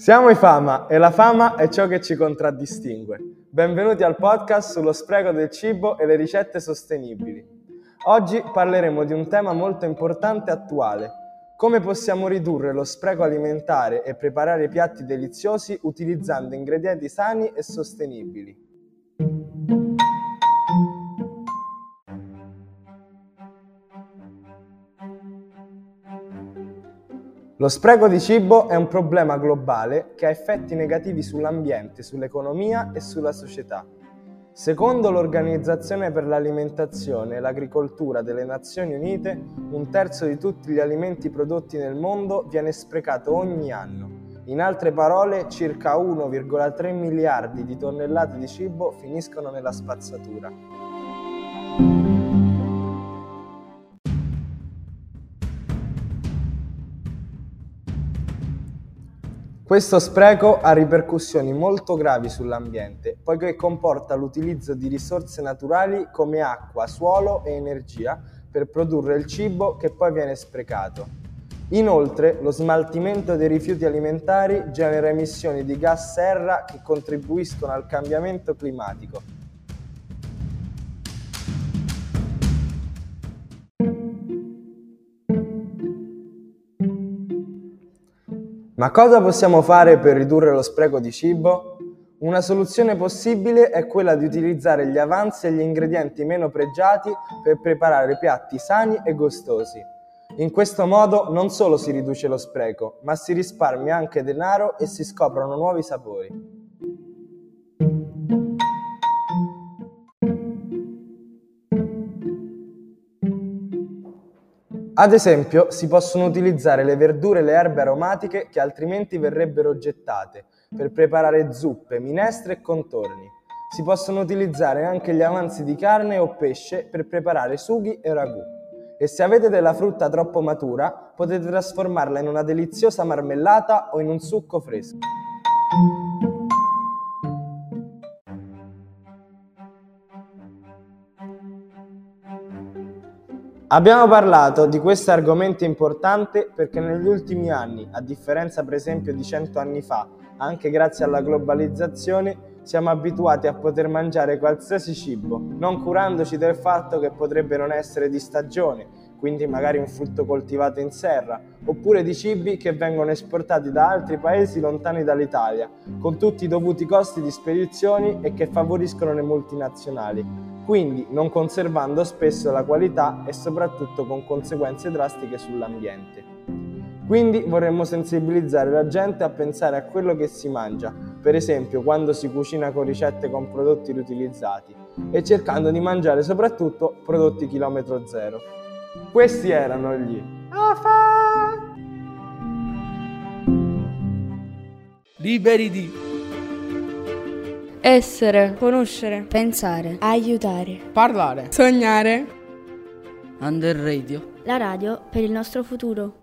Siamo i Fama e la fama è ciò che ci contraddistingue. Benvenuti al podcast sullo spreco del cibo e le ricette sostenibili. Oggi parleremo di un tema molto importante e attuale. Come possiamo ridurre lo spreco alimentare e preparare piatti deliziosi utilizzando ingredienti sani e sostenibili. Lo spreco di cibo è un problema globale che ha effetti negativi sull'ambiente, sull'economia e sulla società. Secondo l'Organizzazione per l'Alimentazione e l'Agricoltura delle Nazioni Unite, un terzo di tutti gli alimenti prodotti nel mondo viene sprecato ogni anno. In altre parole, circa 1,3 miliardi di tonnellate di cibo finiscono nella spazzatura. Questo spreco ha ripercussioni molto gravi sull'ambiente, poiché comporta l'utilizzo di risorse naturali come acqua, suolo e energia per produrre il cibo che poi viene sprecato. Inoltre, lo smaltimento dei rifiuti alimentari genera emissioni di gas serra che contribuiscono al cambiamento climatico Ma cosa possiamo fare per ridurre lo spreco di cibo? Una soluzione possibile è quella di utilizzare gli avanzi e gli ingredienti meno pregiati per preparare piatti sani e gustosi. In questo modo non solo si riduce lo spreco, ma si risparmia anche denaro e si scoprono nuovi sapori. Ad esempio, si possono utilizzare le verdure e le erbe aromatiche che altrimenti verrebbero gettate per preparare zuppe, minestre e contorni. Si possono utilizzare anche gli avanzi di carne o pesce per preparare sughi e ragù. E se avete della frutta troppo matura, potete trasformarla in una deliziosa marmellata o in un succo fresco. Abbiamo parlato di questo argomento importante perché negli ultimi anni, a differenza per esempio di cento anni fa, anche grazie alla globalizzazione, siamo abituati a poter mangiare qualsiasi cibo, non curandoci del fatto che potrebbe non essere di stagione, quindi magari un frutto coltivato in serra, oppure di cibi che vengono esportati da altri paesi lontani dall'Italia, con tutti i dovuti costi di spedizioni e che favoriscono le multinazionali quindi non conservando spesso la qualità e soprattutto con conseguenze drastiche sull'ambiente. Quindi vorremmo sensibilizzare la gente a pensare a quello che si mangia, per esempio quando si cucina con ricette con prodotti riutilizzati e cercando di mangiare soprattutto prodotti chilometro zero. Questi erano gli AFA! Liberi di essere, conoscere, pensare, aiutare, parlare, sognare. Under Radio. La radio per il nostro futuro.